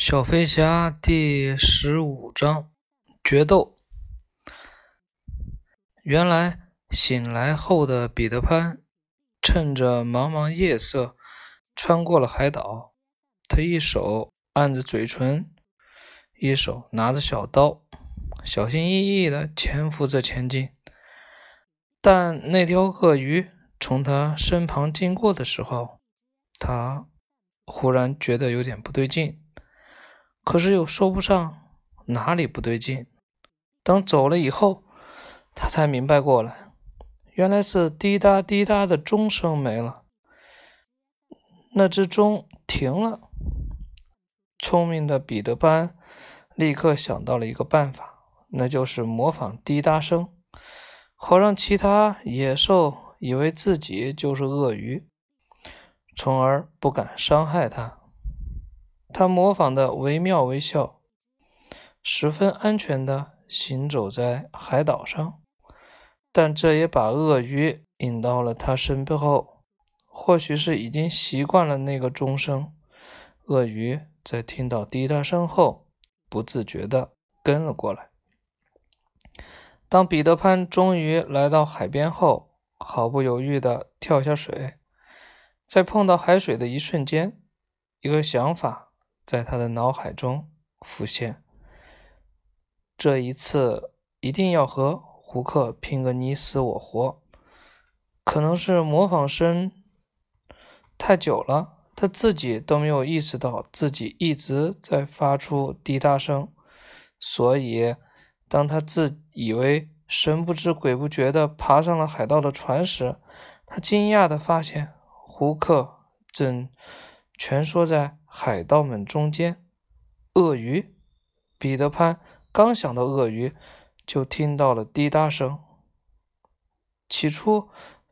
小飞侠第十五章决斗。原来醒来后的彼得潘，趁着茫茫夜色，穿过了海岛。他一手按着嘴唇，一手拿着小刀，小心翼翼地潜伏着前进。但那条鳄鱼从他身旁经过的时候，他忽然觉得有点不对劲。可是又说不上哪里不对劲。等走了以后，他才明白过来，原来是滴答滴答的钟声没了。那只钟停了。聪明的彼得潘立刻想到了一个办法，那就是模仿滴答声，好让其他野兽以为自己就是鳄鱼，从而不敢伤害他。他模仿的惟妙惟肖，十分安全的行走在海岛上，但这也把鳄鱼引到了他身背后。或许是已经习惯了那个钟声，鳄鱼在听到滴答声后，不自觉的跟了过来。当彼得潘终于来到海边后，毫不犹豫的跳下水，在碰到海水的一瞬间，一个想法。在他的脑海中浮现，这一次一定要和胡克拼个你死我活。可能是模仿声太久了，他自己都没有意识到自己一直在发出滴答声，所以当他自以为神不知鬼不觉地爬上了海盗的船时，他惊讶地发现胡克正蜷缩在。海盗们中间，鳄鱼彼得潘刚想到鳄鱼，就听到了滴答声。起初，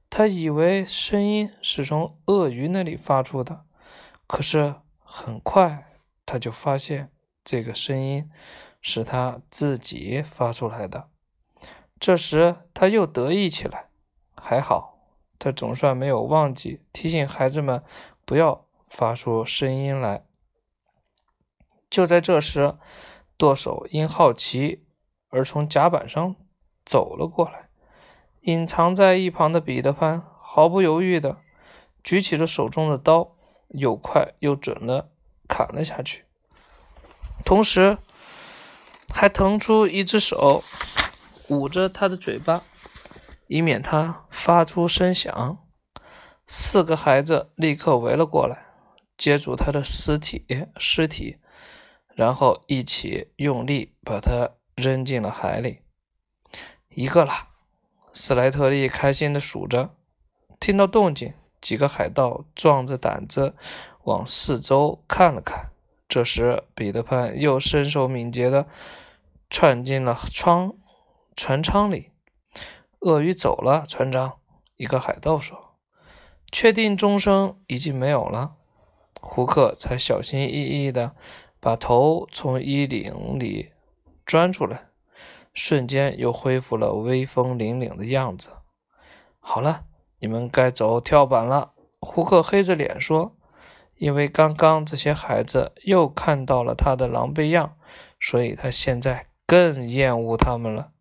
他以为声音是从鳄鱼那里发出的，可是很快他就发现这个声音是他自己发出来的。这时，他又得意起来。还好，他总算没有忘记提醒孩子们不要。发出声音来。就在这时，舵手因好奇而从甲板上走了过来。隐藏在一旁的彼得潘毫不犹豫地举起了手中的刀，又快又准地砍了下去，同时还腾出一只手捂着他的嘴巴，以免他发出声响。四个孩子立刻围了过来。接住他的尸体，尸体，然后一起用力把他扔进了海里。一个啦，斯莱特利开心地数着。听到动静，几个海盗壮着胆子往四周看了看。这时，彼得潘又身手敏捷地窜进了窗船舱里。鳄鱼走了，船长。一个海盗说：“确定钟声已经没有了。”胡克才小心翼翼地把头从衣领里钻出来，瞬间又恢复了威风凛凛的样子。好了，你们该走跳板了。胡克黑着脸说：“因为刚刚这些孩子又看到了他的狼狈样，所以他现在更厌恶他们了。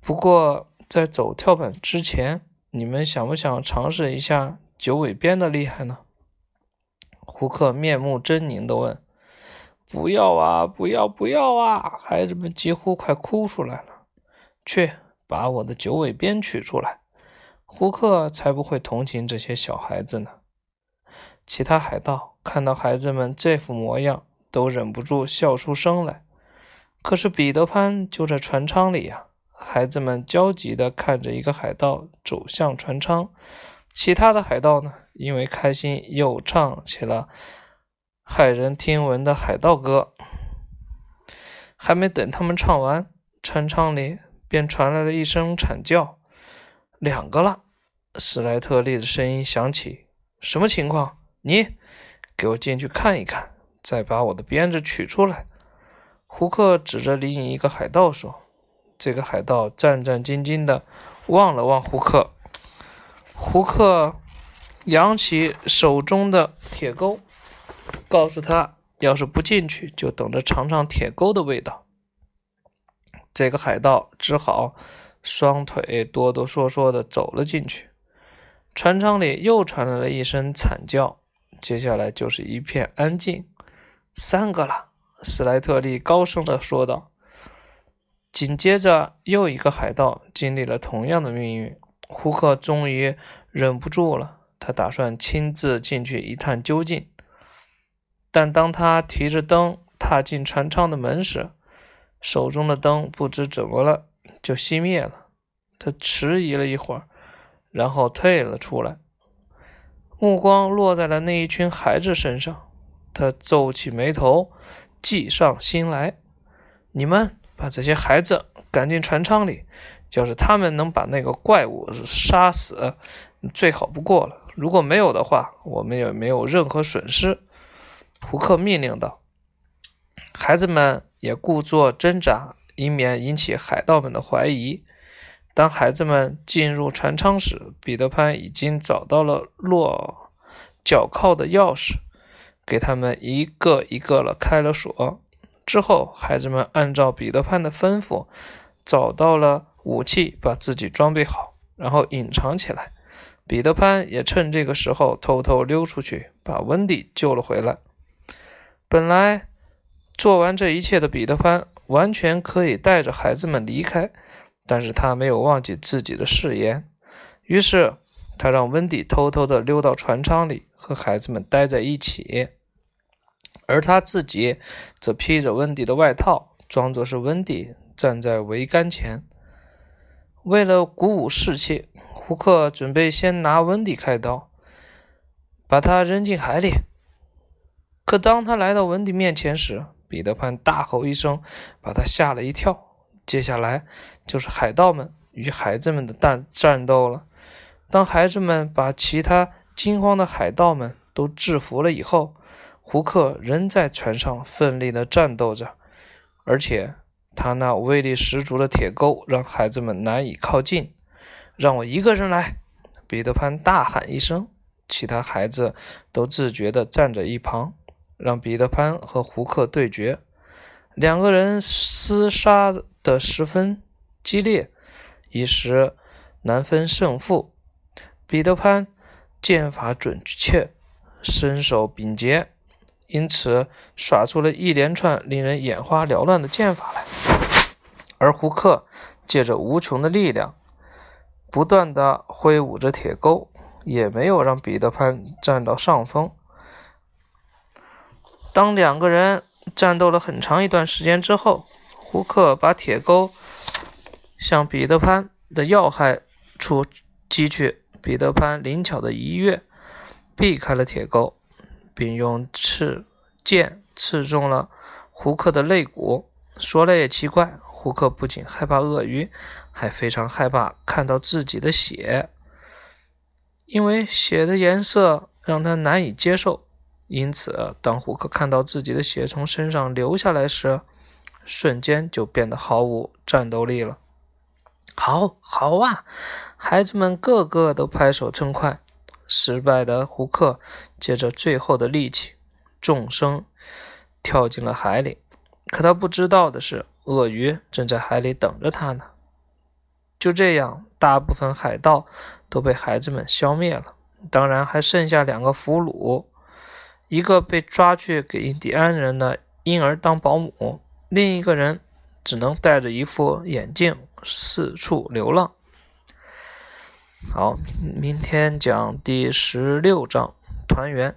不过，在走跳板之前，你们想不想尝试一下九尾鞭的厉害呢？”胡克面目狰狞地问：“不要啊，不要，不要啊！”孩子们几乎快哭出来了。去，把我的九尾鞭取出来！胡克才不会同情这些小孩子呢。其他海盗看到孩子们这副模样，都忍不住笑出声来。可是彼得潘就在船舱里呀！孩子们焦急地看着一个海盗走向船舱。其他的海盗呢？因为开心，又唱起了骇人听闻的海盗歌。还没等他们唱完，船舱里便传来了一声惨叫：“两个了！”史莱特利的声音响起：“什么情况？你给我进去看一看，再把我的鞭子取出来。”胡克指着另一个海盗说：“这个海盗战战兢兢地望了望胡克。”胡克扬起手中的铁钩，告诉他要是不进去，就等着尝尝铁钩的味道。这个海盗只好双腿哆哆嗦嗦地走了进去。船舱里又传来了一声惨叫，接下来就是一片安静。三个了，斯莱特利高声地说道。紧接着，又一个海盗经历了同样的命运。胡克终于忍不住了，他打算亲自进去一探究竟。但当他提着灯踏进船舱的门时，手中的灯不知怎么了就熄灭了。他迟疑了一会儿，然后退了出来，目光落在了那一群孩子身上。他皱起眉头，计上心来：“你们。”把这些孩子赶进船舱里，要是他们能把那个怪物杀死，最好不过了。如果没有的话，我们也没有任何损失。”胡克命令道。孩子们也故作挣扎，以免引起海盗们的怀疑。当孩子们进入船舱时，彼得潘已经找到了落脚铐的钥匙，给他们一个一个了开了锁。之后，孩子们按照彼得潘的吩咐，找到了武器，把自己装备好，然后隐藏起来。彼得潘也趁这个时候偷偷溜出去，把温迪救了回来。本来做完这一切的彼得潘，完全可以带着孩子们离开，但是他没有忘记自己的誓言，于是他让温迪偷偷地溜到船舱里，和孩子们待在一起。而他自己则披着温迪的外套，装作是温迪，站在桅杆前。为了鼓舞士气，胡克准备先拿温迪开刀，把他扔进海里。可当他来到温迪面前时，彼得潘大吼一声，把他吓了一跳。接下来就是海盗们与孩子们的战战斗了。当孩子们把其他惊慌的海盗们都制服了以后，胡克仍在船上奋力地战斗着，而且他那威力十足的铁钩让孩子们难以靠近。让我一个人来！彼得潘大喊一声，其他孩子都自觉地站在一旁，让彼得潘和胡克对决。两个人厮杀得十分激烈，一时难分胜负。彼得潘剑法准确，身手敏捷。因此，耍出了一连串令人眼花缭乱的剑法来。而胡克借着无穷的力量，不断的挥舞着铁钩，也没有让彼得潘占到上风。当两个人战斗了很长一段时间之后，胡克把铁钩向彼得潘的要害处击去，彼得潘灵巧的一跃，避开了铁钩。并用刺剑刺中了胡克的肋骨。说来也奇怪，胡克不仅害怕鳄鱼，还非常害怕看到自己的血，因为血的颜色让他难以接受。因此，当胡克看到自己的血从身上流下来时，瞬间就变得毫无战斗力了。好好啊！孩子们个个都拍手称快。失败的胡克借着最后的力气，纵身跳进了海里。可他不知道的是，鳄鱼正在海里等着他呢。就这样，大部分海盗都被孩子们消灭了。当然，还剩下两个俘虏：一个被抓去给印第安人的婴儿当保姆，另一个人只能戴着一副眼镜四处流浪。好，明天讲第十六章团圆。